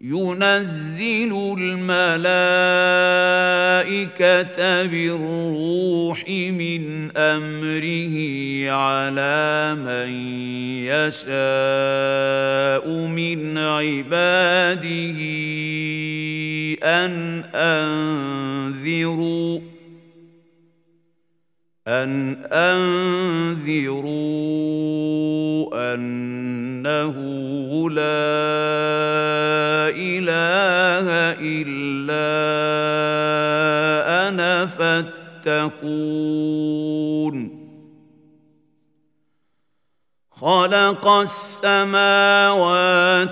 ينزل الملائكة بالروح من أمره على من يشاء من عباده أن أنذروا أن أنذروا أنه لا إله إلا أنا فاتقون. خلق السماوات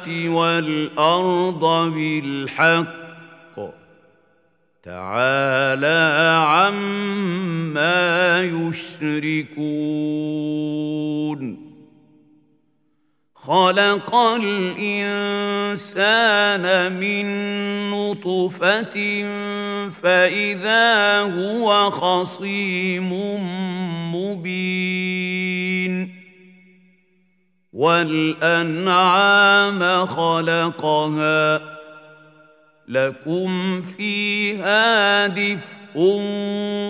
والأرض بالحق. تعالى عما يشركون. خلق الإنسان من نطفة فإذا هو خصيم مبين والأنعام خلقها لكم فيها دفء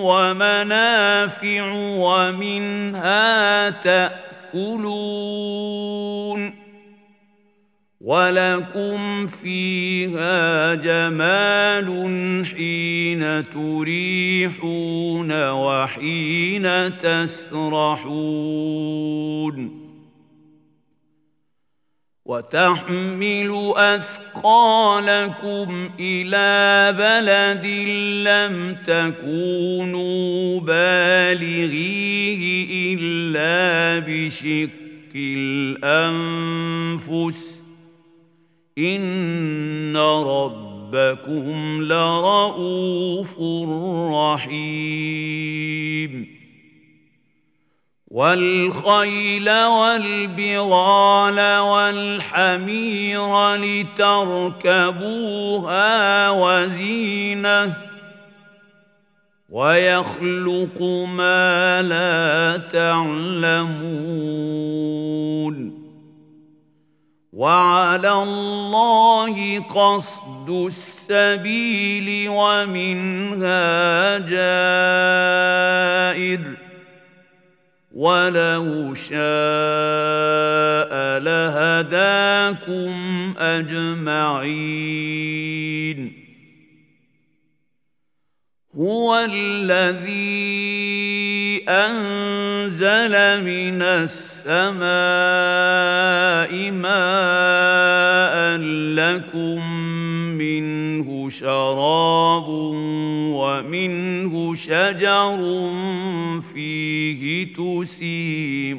ومنافع ومنها تأكلون ولكم فيها جمال حين تريحون وحين تسرحون. وتحمل أثقالكم إلى بلد لم تكونوا بالغيه إلا بشق الأنفس. إن ربكم لرءوف رحيم. والخيل والبغال والحمير لتركبوها وزينه ويخلق ما لا تعلمون وعلى الله قصد السبيل ومنها جائر ولو شاء لهداكم أجمعين. هو الذي أنزل من السماء ماء لكم منه شراب ومنه شجر فيه تسيمون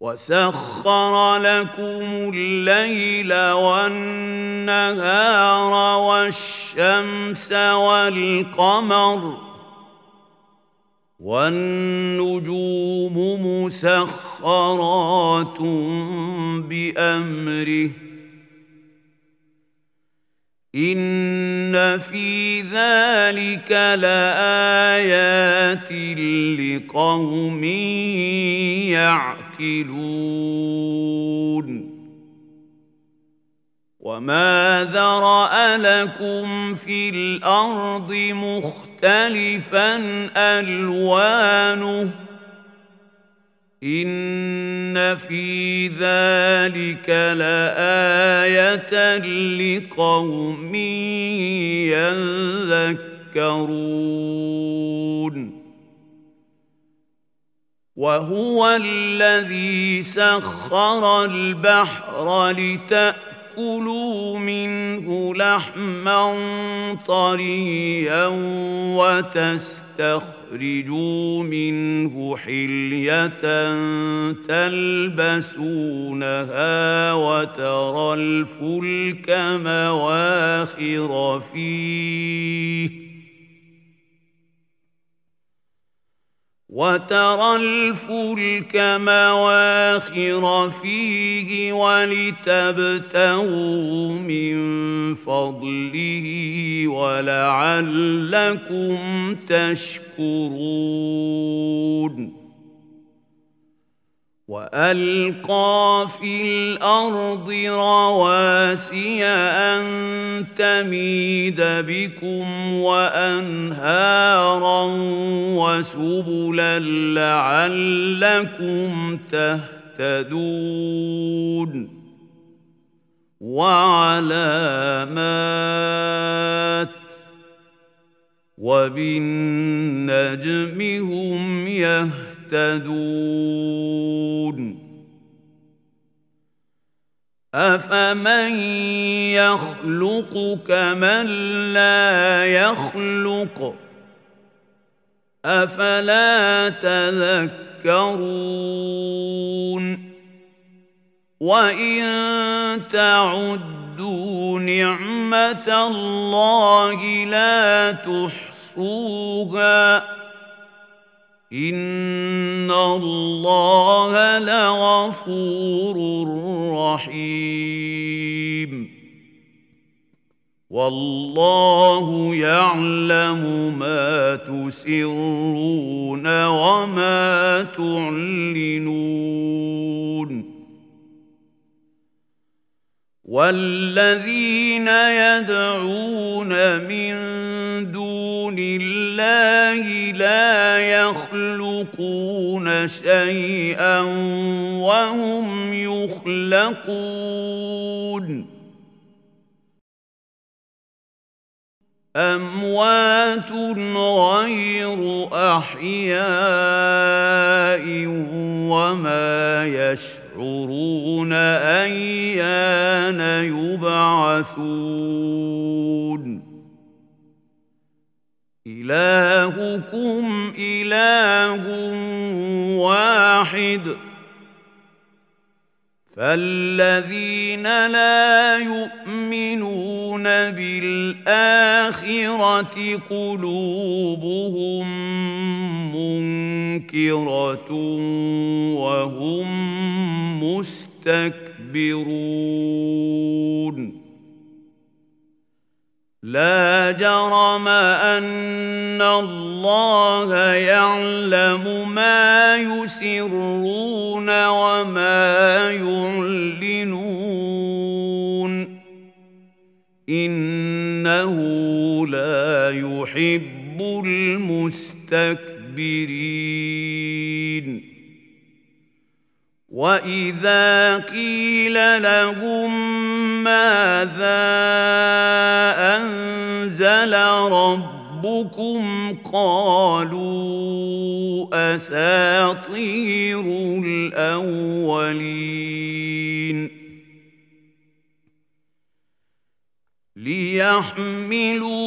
وسخر لكم الليل والنهار والشمس والقمر والنجوم مسخرات بأمره ان في ذلك لايات لقوم يعقلون وما ذرا لكم في الأرض مختلفا الوانه إن في ذلك لآية لقوم يذكرون وهو الذي سخر البحر لتأكلوا منه لحما طريا وتستخرجوا تخرجوا منه حلية تلبسونها وترى الفلك مواخر فيه وترى الفلك مواخر فيه ولتبتغوا من فضله ولعلكم تشكرون. والقى في الأرض رواسي ان تميد بكم وانهارا وسبلا لعلكم تهتدون وعلامات وبالنجم هم يهتدون يهتدون أفمن يخلق كمن لا يخلق أفلا تذكرون وإن تعدوا نعمة الله لا تحصوها إن الله لغفور رحيم. والله يعلم ما تسرون وما تعلنون. والذين يدعون من الله لا يخلقون شيئا وهم يخلقون. أموات غير أحياء وما يشعرون أيان يبعثون. إلهكم إله واحد فالذين لا يؤمنون بالآخرة قلوبهم منكرة وهم مستكبرون لا جرم أن الله يعلم ما يسرون وما يعلنون. إنه لا يحب المستكبرين. واذا قيل لهم ماذا انزل ربكم قالوا اساطير الاولين ليحملوا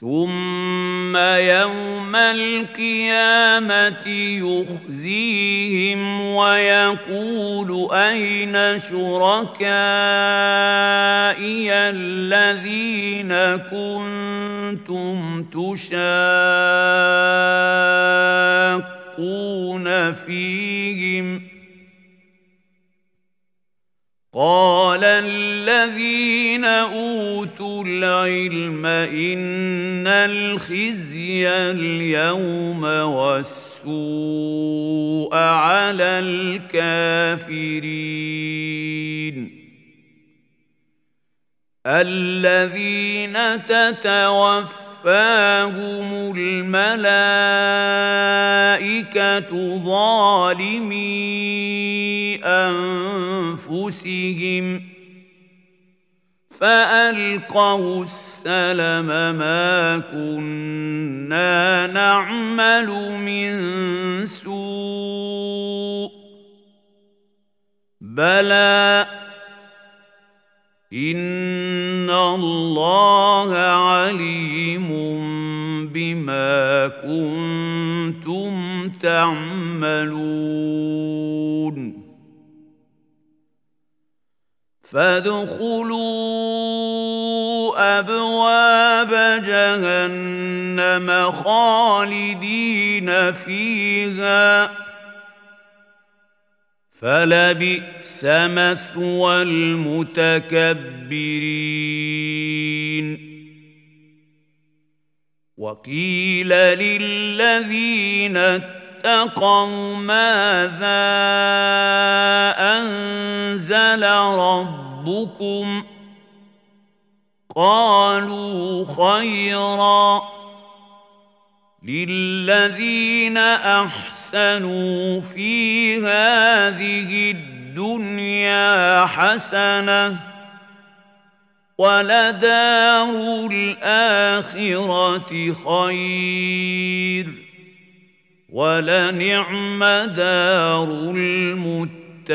ثم يوم القيامة يخزيهم ويقول أين شركائي الذين كنتم تشاقون فيهم ۖ قال الذين أوتوا العلم إن الخزي اليوم والسوء على الكافرين. الذين تتوفى توفاهم الملائكة ظالمي أنفسهم فألقوا السلم ما كنا نعمل من سوء بلى ان الله عليم بما كنتم تعملون فادخلوا ابواب جهنم خالدين فيها فلبئس مثوى المتكبرين. وقيل للذين اتقوا ماذا أنزل ربكم؟ قالوا خيرا. للذين احسنوا في هذه الدنيا حسنه ولدار الاخره خير ولنعم دار المتقين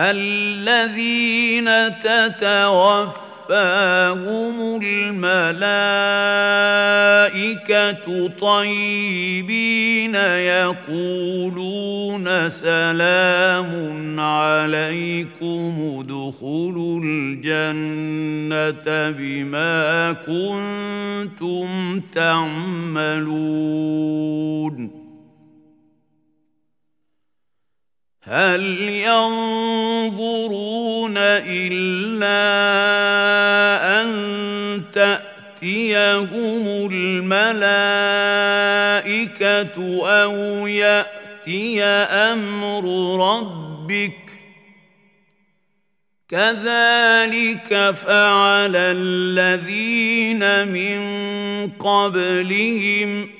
الذين تتوفاهم الملائكة طيبين يقولون سلام عليكم ادخلوا الجنة بما كنتم تعملون. هل ينظرون إلا أن تأتيهم الملائكة أو يأتي أمر ربك؟ كذلك فعل الذين من قبلهم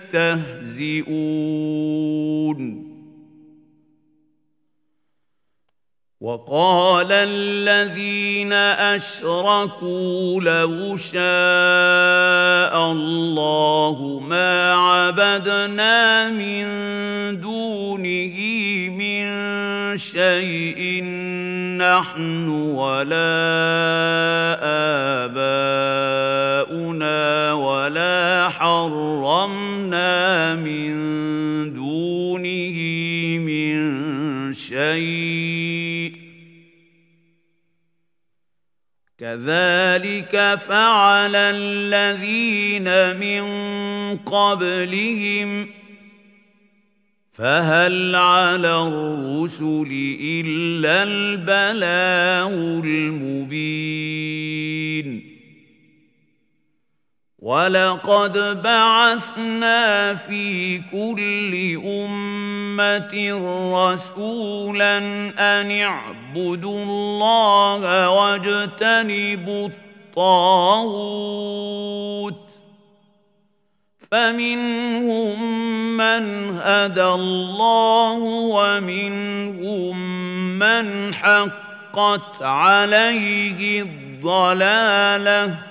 يستهزئون وقال الذين أشركوا لو شاء الله ما عبدنا من دونه من شيء نحن ولا آباؤنا ولا حرمنا من دونه من شيء كذلك فعل الذين من قبلهم فهل على الرسل إلا البلاغ المبين ولقد بعثنا في كل امه رسولا ان اعبدوا الله واجتنبوا الطاغوت فمنهم من هدى الله ومنهم من حقت عليه الضلاله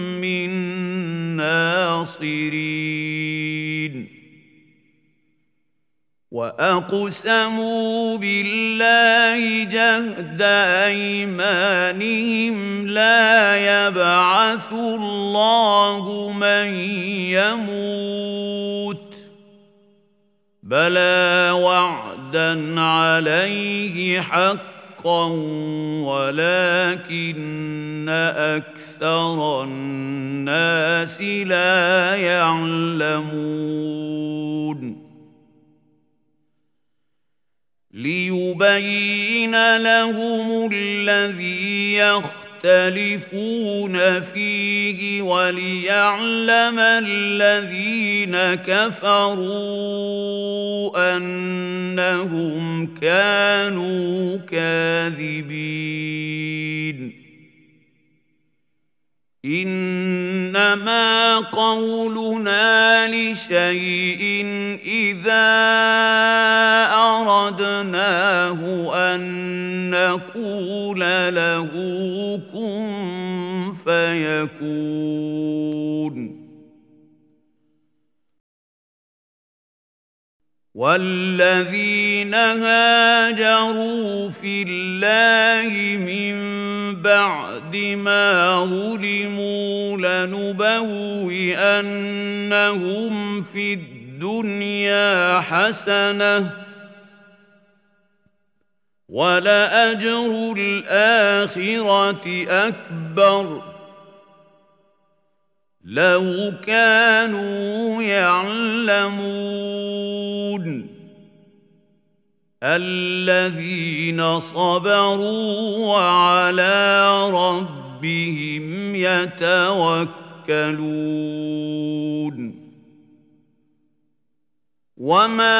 ناصرين وأقسموا بالله جهد أيمانهم لا يبعث الله من يموت بلى وعدا عليه حقا ولكن أكثر الناس لا يعلمون. ليبين لهم الذي يختلفون فيه وليعلم الذين كفروا أنهم كانوا كاذبين. إنما قولنا لشيء إذا أردناه أن نقول له كن فيكون. والذين هاجروا في الله من بعد ما ظلموا لنبوئنهم في الدنيا حسنه ولأجر الآخرة أكبر لو كانوا يعلمون الذين صبروا وعلى ربهم يتوكلون وما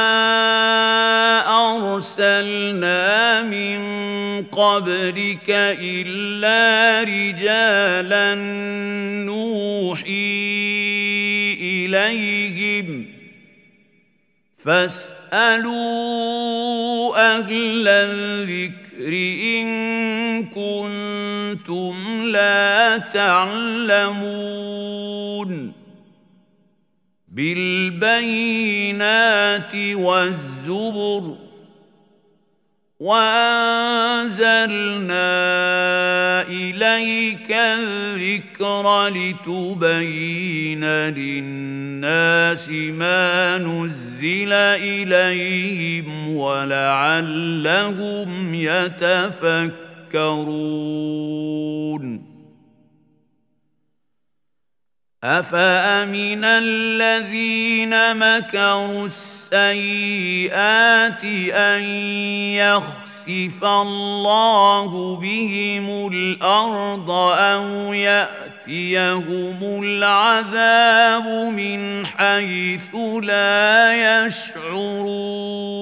ارسلنا من قبلك الا رجالا نوحي اليهم فاسالوا أهل الذكر ان كنتم لا تعلمون بالبينات والزبر وأنزلنا إليك الذكر لتبين للناس ما نزل إليهم ولعلهم يتفكرون افامن الذين مكروا السيئات ان يخسف الله بهم الأرض أو ياتيهم العذاب من حيث لا يشعرون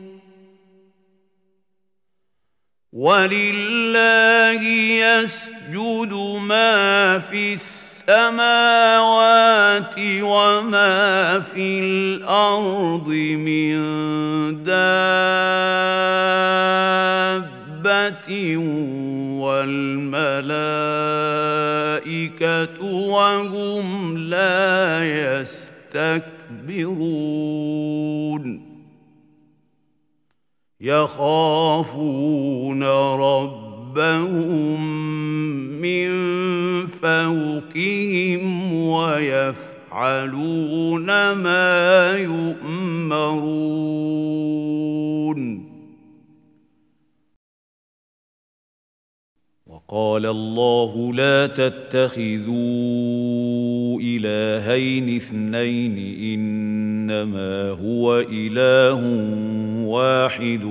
ولله يسجد ما في السماوات وما في الأرض من دابه والملائكه وهم لا يستكبرون يخافون ربهم من فوقهم ويفعلون ما يؤمرون. وقال الله لا تتخذوا إلهين اثنين إنما هو إله واحد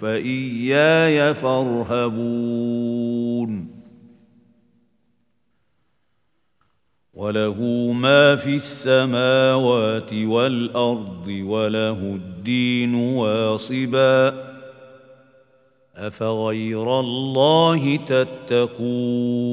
فإياي فارهبون. وله ما في السماوات والأرض وله الدين واصبا. أفغير الله تتقون؟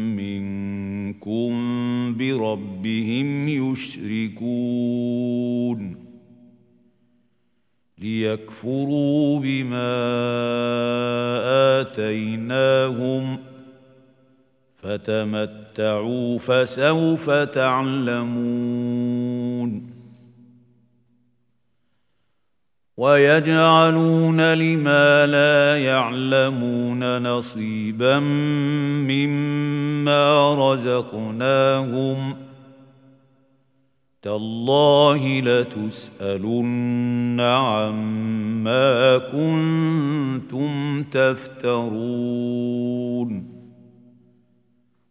منكم بربهم يشركون ليكفروا بما آتيناهم فتمتعوا فسوف تعلمون ويجعلون لما لا يعلمون نصيبا مما رزقناهم تالله لتسألن عما كنتم تفترون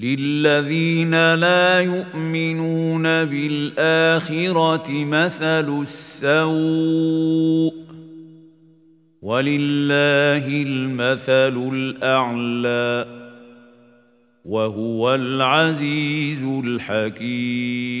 للذين لا يؤمنون بالاخره مثل السوء ولله المثل الاعلى وهو العزيز الحكيم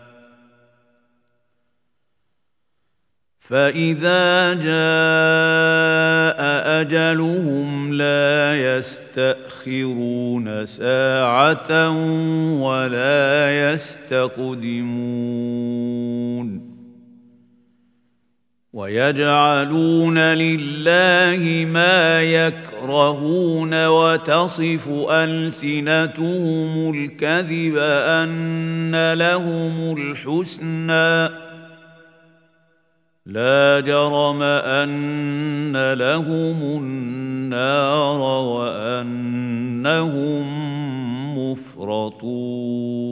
فاذا جاء اجلهم لا يستاخرون ساعه ولا يستقدمون ويجعلون لله ما يكرهون وتصف السنتهم الكذب ان لهم الحسنى لا جرم أن لهم النار وأنهم مفرطون.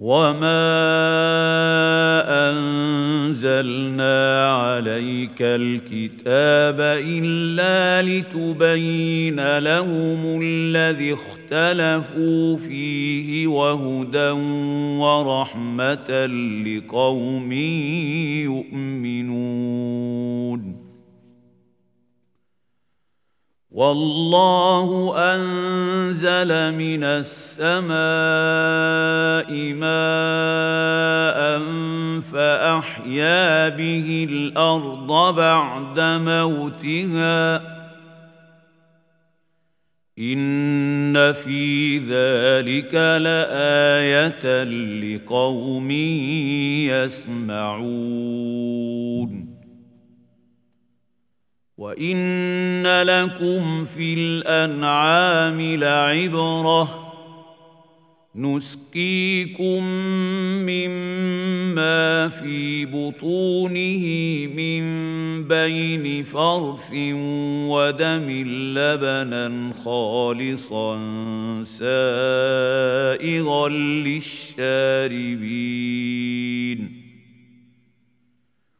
وما انزلنا عليك الكتاب الا لتبين لهم الذي اختلفوا فيه وهدى ورحمه لقوم يؤمنون والله أنزل من السماء ماء فأحيا به الأرض بعد موتها. إن في ذلك لآية لقوم يسمعون. وان لكم في الانعام لعبره نسقيكم مما في بطونه من بين فرث ودم لبنا خالصا سائغا للشاربين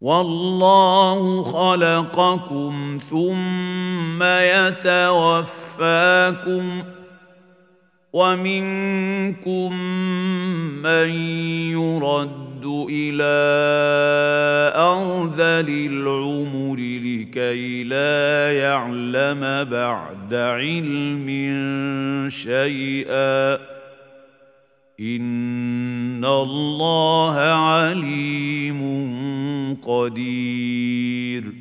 والله خلقكم ثم يتوفاكم ومنكم من يرد إلى أرذل العمر لكي لا يعلم بعد علم شيئا. إن الله عليم قدير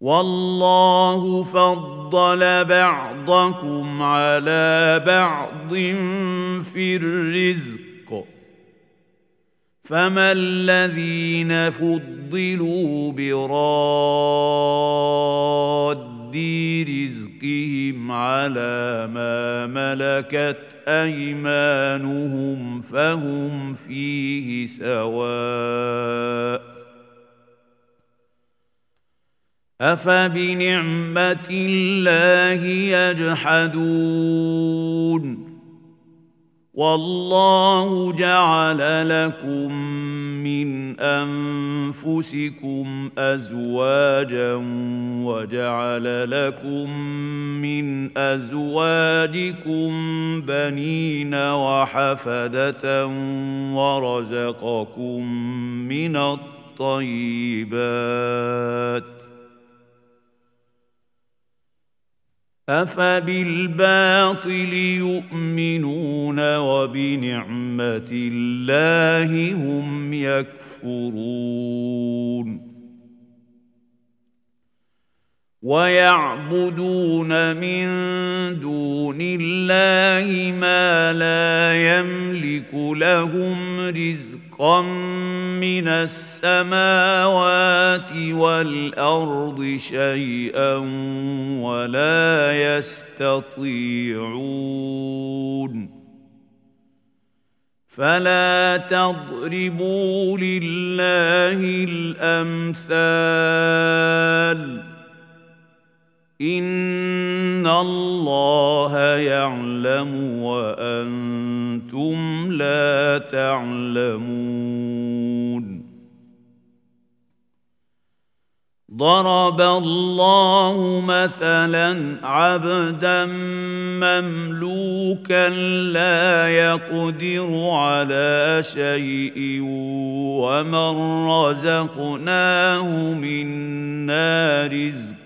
والله فضل بعضكم على بعض في الرزق فما الذين فضلوا براد رزقهم على ما ملكت ايمانهم فهم فيه سواء افبنعمه الله يجحدون والله جعل لكم من انفسكم ازواجا وجعل لكم من ازواجكم بنين وحفده ورزقكم من الطيبات أفبالباطل يؤمنون وبنعمة الله هم يكفرون ويعبدون من دون الله ما لا يملك لهم رزقا من السماوات والارض شيئا ولا يستطيعون فلا تضربوا لله الامثال ان الله يعلم وأنتم لا تعلمون. ضرب الله مثلا عبدا مملوكا لا يقدر على شيء ومن رزقناه منا رزقا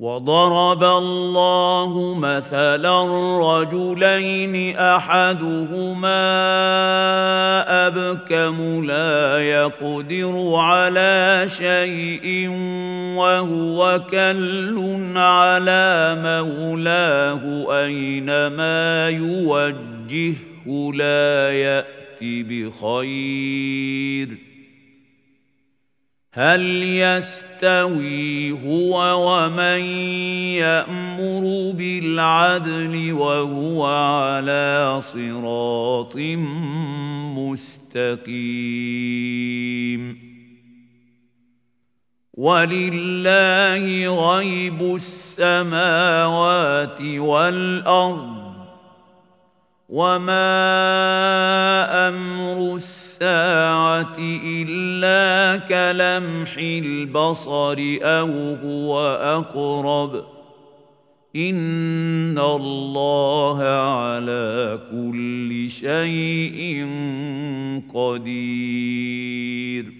وضرب الله مثلا رجلين أحدهما أبكم لا يقدر على شيء وهو كل على مولاه أينما يوجهه لا يات بخير. هل يستوي هو ومن يأمر بالعدل وهو على صراط مستقيم؟ ولله غيب السماوات والأرض وما أمر الساعة الا كلمح البصر أو هو اقرب ان الله على كل شيء قدير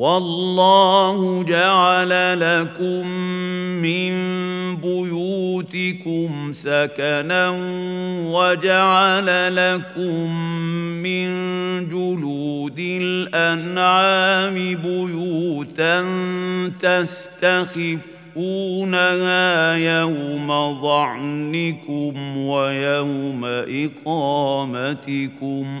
والله جعل لكم من بيوتكم سكنا وجعل لكم من جلود الأنعام بيوتا تستخفونها يوم ظعنكم ويوم إقامتكم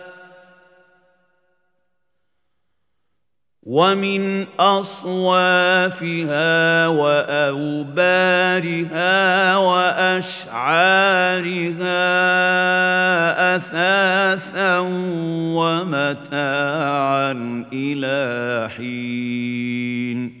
ومن أصوافها وأوبارها وأشعارها أثاثا ومتاعا إلى حين.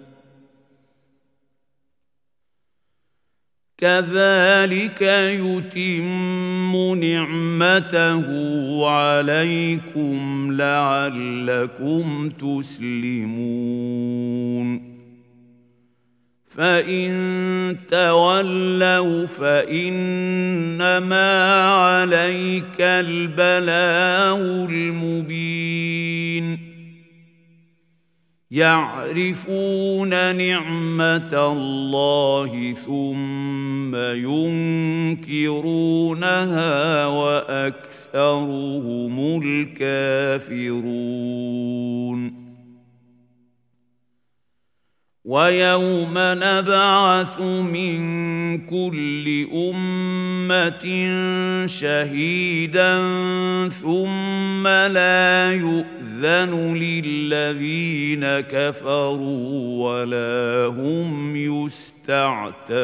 كذلك يتم نعمته عليكم لعلكم تسلمون. فإن تولوا فإنما عليك البلاغ المبين. يعرفون نعمة الله ثم ينكرونها وأكثرهم الكافرون. ويوم نبعث من كل أمة شهيدا ثم لا يؤذن للذين كفروا ولا هم يستعتبون.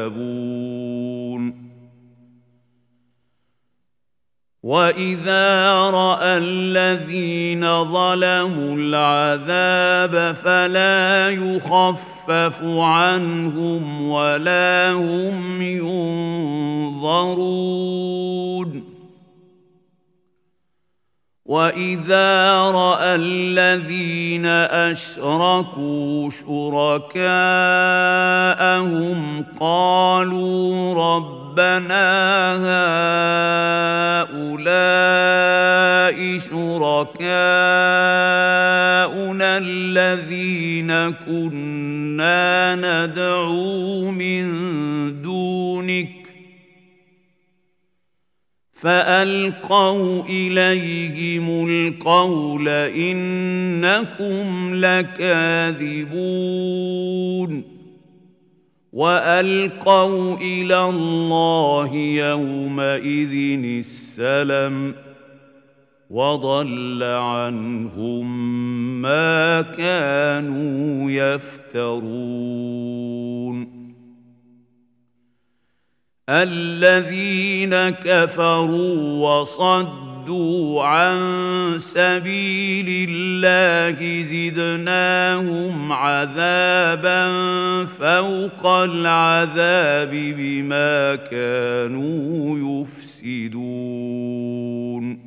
وإذا رأى الذين ظلموا العذاب فلا يخفف عنهم ولا هم ينظرون واذا راى الذين اشركوا شركاءهم قالوا ربنا هؤلاء شركاءنا الذين كنا ندعو من دونك فألقوا إليهم القول إنكم لكاذبون وألقوا إلى الله يومئذ السلم وضل عنهم ما كانوا يفترون. الذين كفروا وصدوا عن سبيل الله زدناهم عذابا فوق العذاب بما كانوا يفسدون.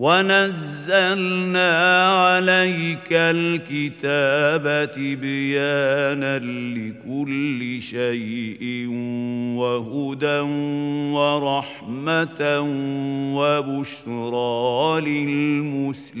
ونزلنا عليك الكتاب تبيانا لكل شيء وهدى ورحمة وبشرى للمسلمين.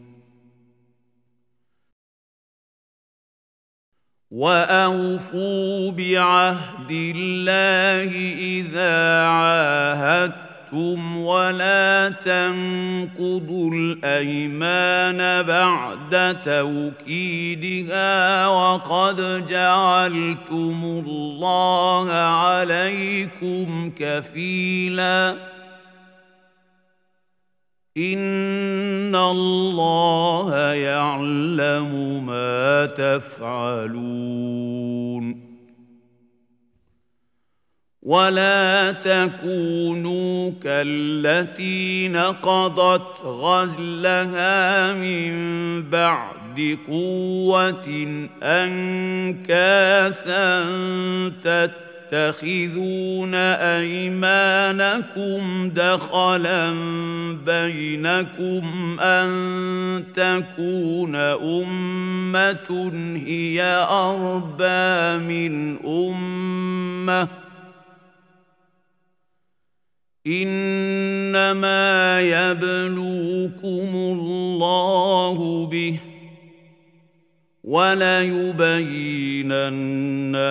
واوفوا بعهد الله اذا عاهدتم ولا تنقضوا الايمان بعد توكيدها وقد جعلتم الله عليكم كفيلا ان الله يعلم ما تفعلون ولا تكونوا كالتي نقضت غزلها من بعد قوه انكاثا تتبعون تتخذون أيمانكم دخلا بينكم أن تكون أمة هي أربى من أمة. إنما يبلوكم الله به. وليبينن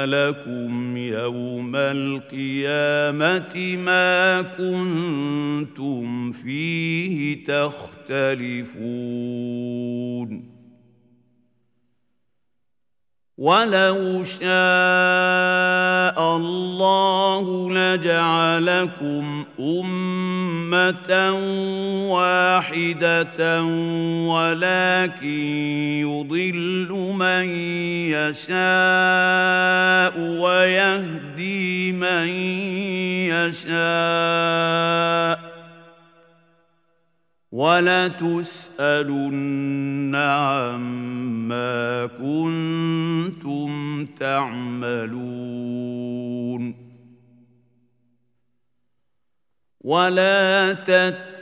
لكم يوم القيامة ما كنتم فيه تختلفون. ولو شاء الله لجعلكم امه واحدة ولكن يضل من يشاء ويهدي من يشاء ولتسألن عما كنتم تعملون. ولا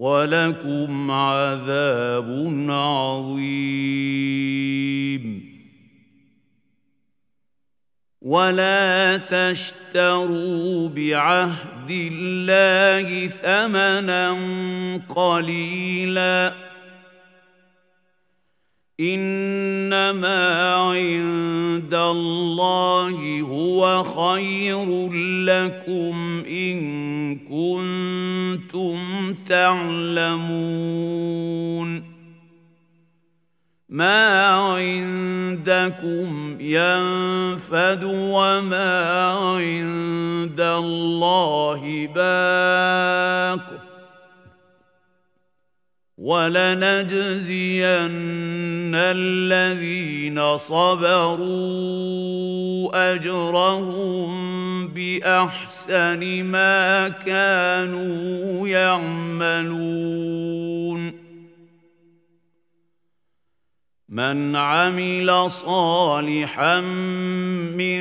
ولكم عذاب عظيم. ولا تشتروا بعهد الله ثمنا قليلا. إنما عند الله هو خير لكم إن كنتم تعلمون. ما عندكم ينفد وما عند الله باق. ولنجزين الذين صبروا أجرهم بأحسن ما كانوا يعملون. من عمل صالحا من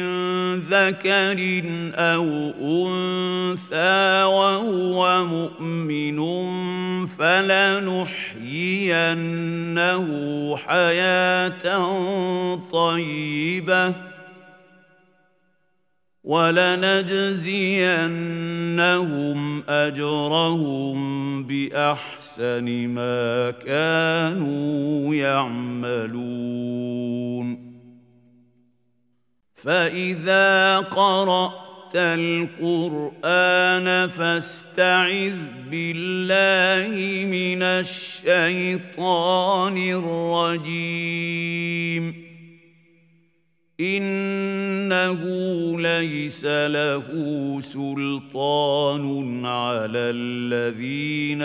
ذكر أو أنثى وهو مؤمن فلنحيينه حياة طيبة. ولنجزينهم أجرهم بأحسن ما كانوا يعملون. فإذا قرأت القرآن فاستعذ بالله من الشيطان الرجيم. إنه ليس له سلطان على الذين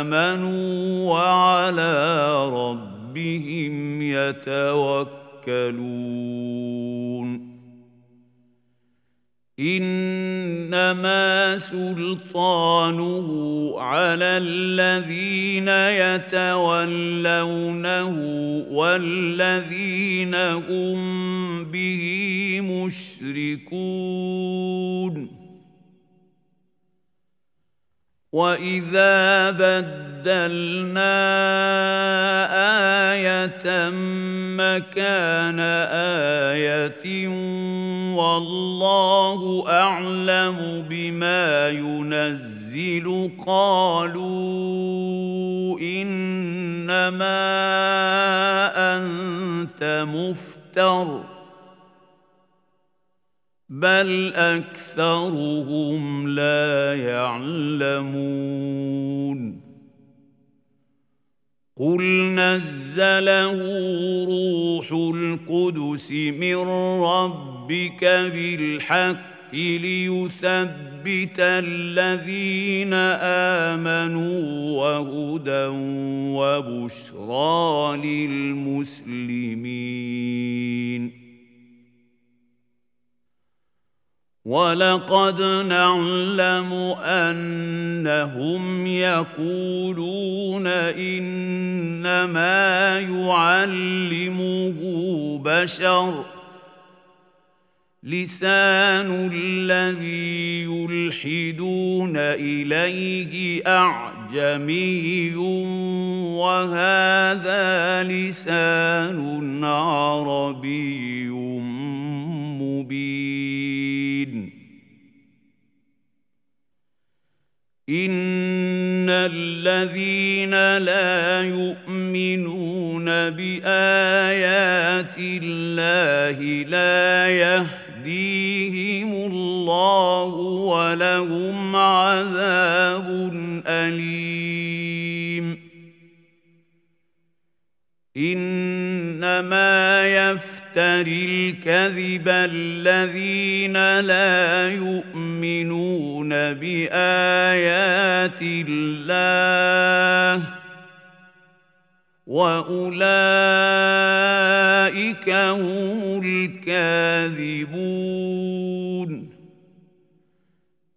آمنوا وعلى ربهم يتوكلون. إنما سلطانه على الذين يتولونه والذين هم به مشركون. واذا بدلنا إيه مكان إيه والله اعلم بما ينزل قالوا انما انت مفتر بل اكثرهم لا يعلمون قل نزله روح القدس من ربك بالحق ليثبت الذين امنوا وهدى وبشرى للمسلمين ولقد نعلم انهم يقولون انما يعلمه بشر لسان الذي يلحدون اليه اعجمي وهذا لسان عربي مبين ان الذين لا يؤمنون بايات الله لا يهديهم الله ولهم عذاب اليم. انما يفتح يفتري الكذب الذين لا يؤمنون بآيات الله وأولئك هم الكاذبون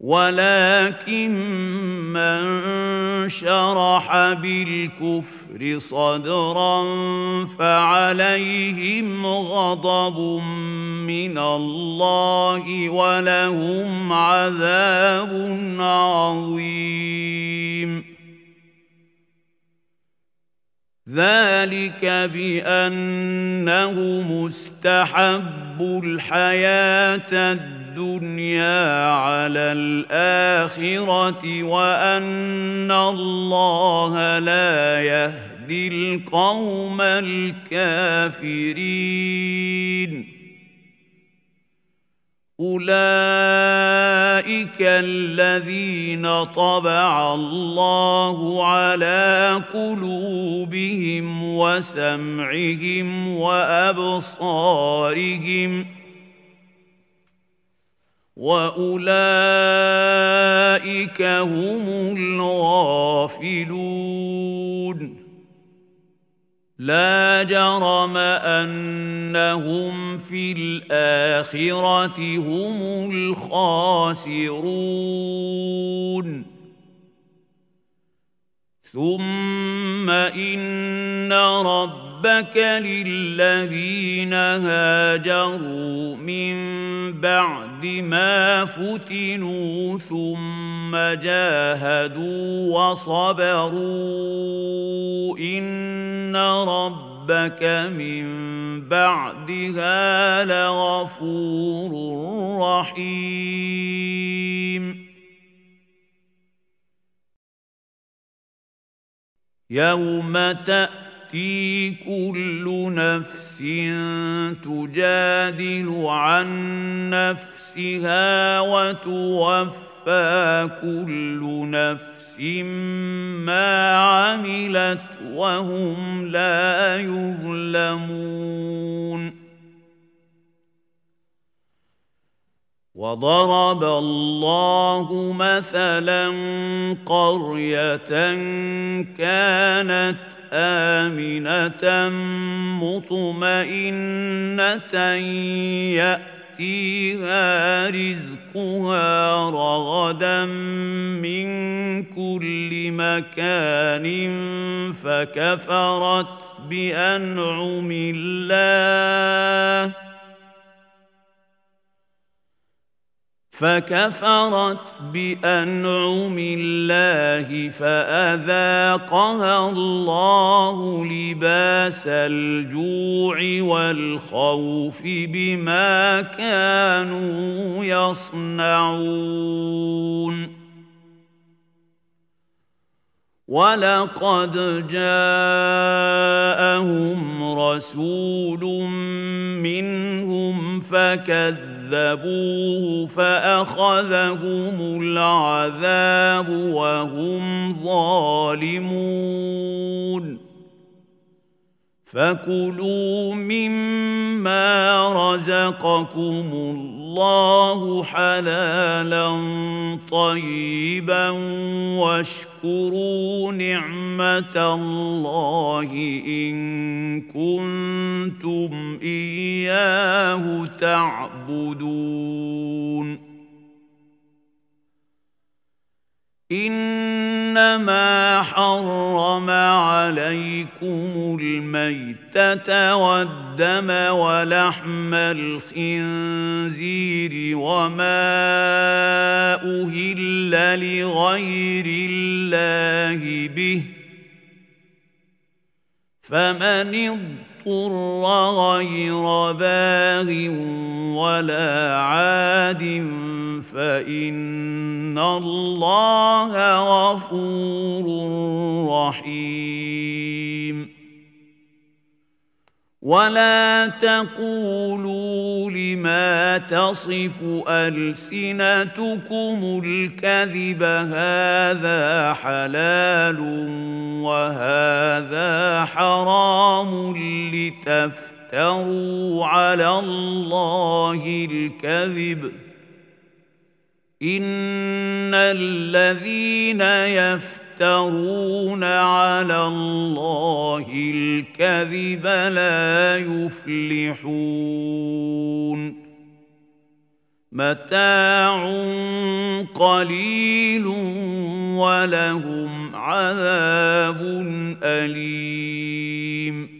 ولكن من شرح بالكفر صدرا فعليهم غضب من الله ولهم عذاب عظيم. ذلك بأنه مستحب الحياة الدنيا على الآخرة وأن الله لا يهدي القوم الكافرين. أولئك الذين طبع الله على قلوبهم وسمعهم وأبصارهم وأولئك هم الغافلون. لا جرم انهم في الاخره هم الخاسرون. ثم ان ربك للذين هاجروا من بعد ما فتنوا ثم جاهدوا وصبروا. إن ربك من بعدها لغفور رحيم. يوم تأتي تأتي كل نفس تجادل عن نفسها وتوفى كل نفس ما عملت وهم لا يظلمون. وضرب الله مثلا قرية كانت آمنة مطمئنة يأتيها رزقها رغدا من كل مكان فكفرت بأنعم الله فكفرت بأنعم الله فأذاقها الله لباس الجوع والخوف بما كانوا يصنعون. ولقد جاءهم رسول منهم فكذبوه فاخذهم العذاب وهم ظالمون فكلوا مما رزقكم الله حلالا طيبا واشكروا نعمة الله إن كنتم إياه تعبدون. إنما حرم عليكم الميتة والدم ولحم الخنزير وما أهل لغير الله به فمن اضطر غير باغ ولا عاد فإن الله غفور رحيم. ولا تقولوا لما تصف ألسنتكم الكذب هذا حلال وهذا حرام لتفتروا على الله الكذب ان الذين يفترون على الله الكذب لا يفلحون. متاع قليل ولهم عذاب أليم.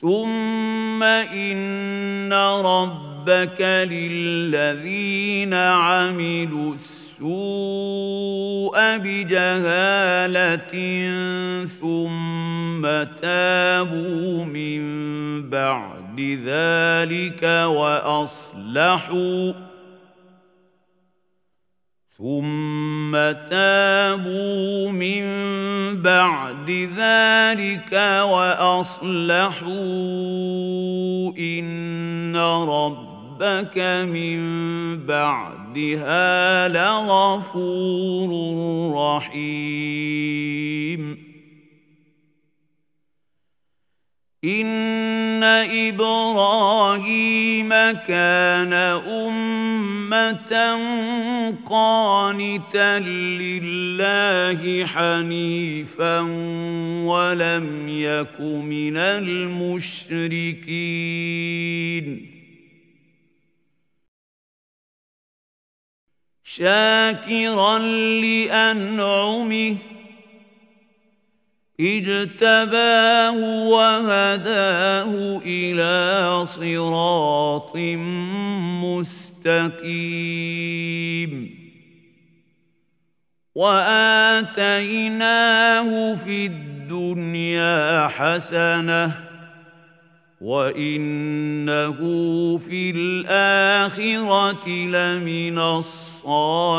ثم رب ربك للذين عملوا السوء بجهالة ثم تابوا من بعد ذلك وأصلحوا ثم تابوا من بعد ذلك وأصلحوا إن ربك من بعدها لغفور رحيم. ان إبراهيم كان امه قانتا لله حنيفا ولم يك من المشركين. شاكرا لانعمه اجتباه وهداه إلى صراط مستقيم. وآتيناه في الدنيا حسنة وإنه في الآخرة لمن الصالحين.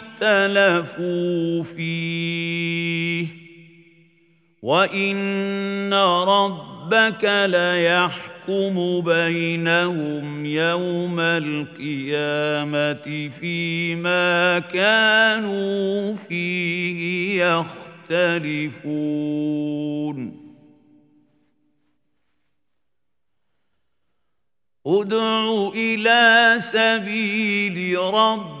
اختلفوا فيه. وان ربك ليحكم بينهم يوم القيامه فيما كانوا فيه يختلفون. ادع إلى سبيل ربك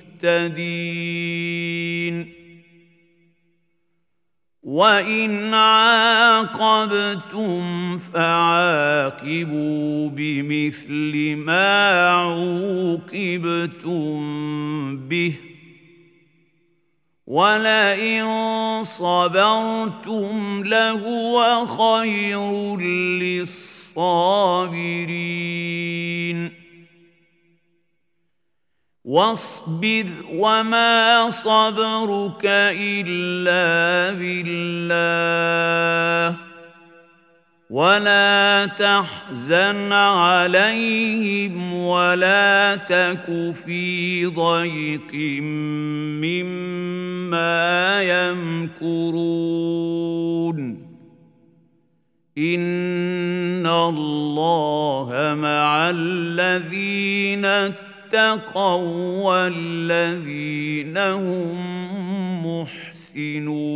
المهتدين. وإن عاقبتم فعاقبوا بمثل ما عوقبتم به. ولئن صبرتم لهو خير للصابرين. واصبر وما صبرك إلا بالله. ولا تحزن عليهم ولا تك في ضيق مما يمكرون. إن الله مع الذين اتقوا والذين هم محسنون.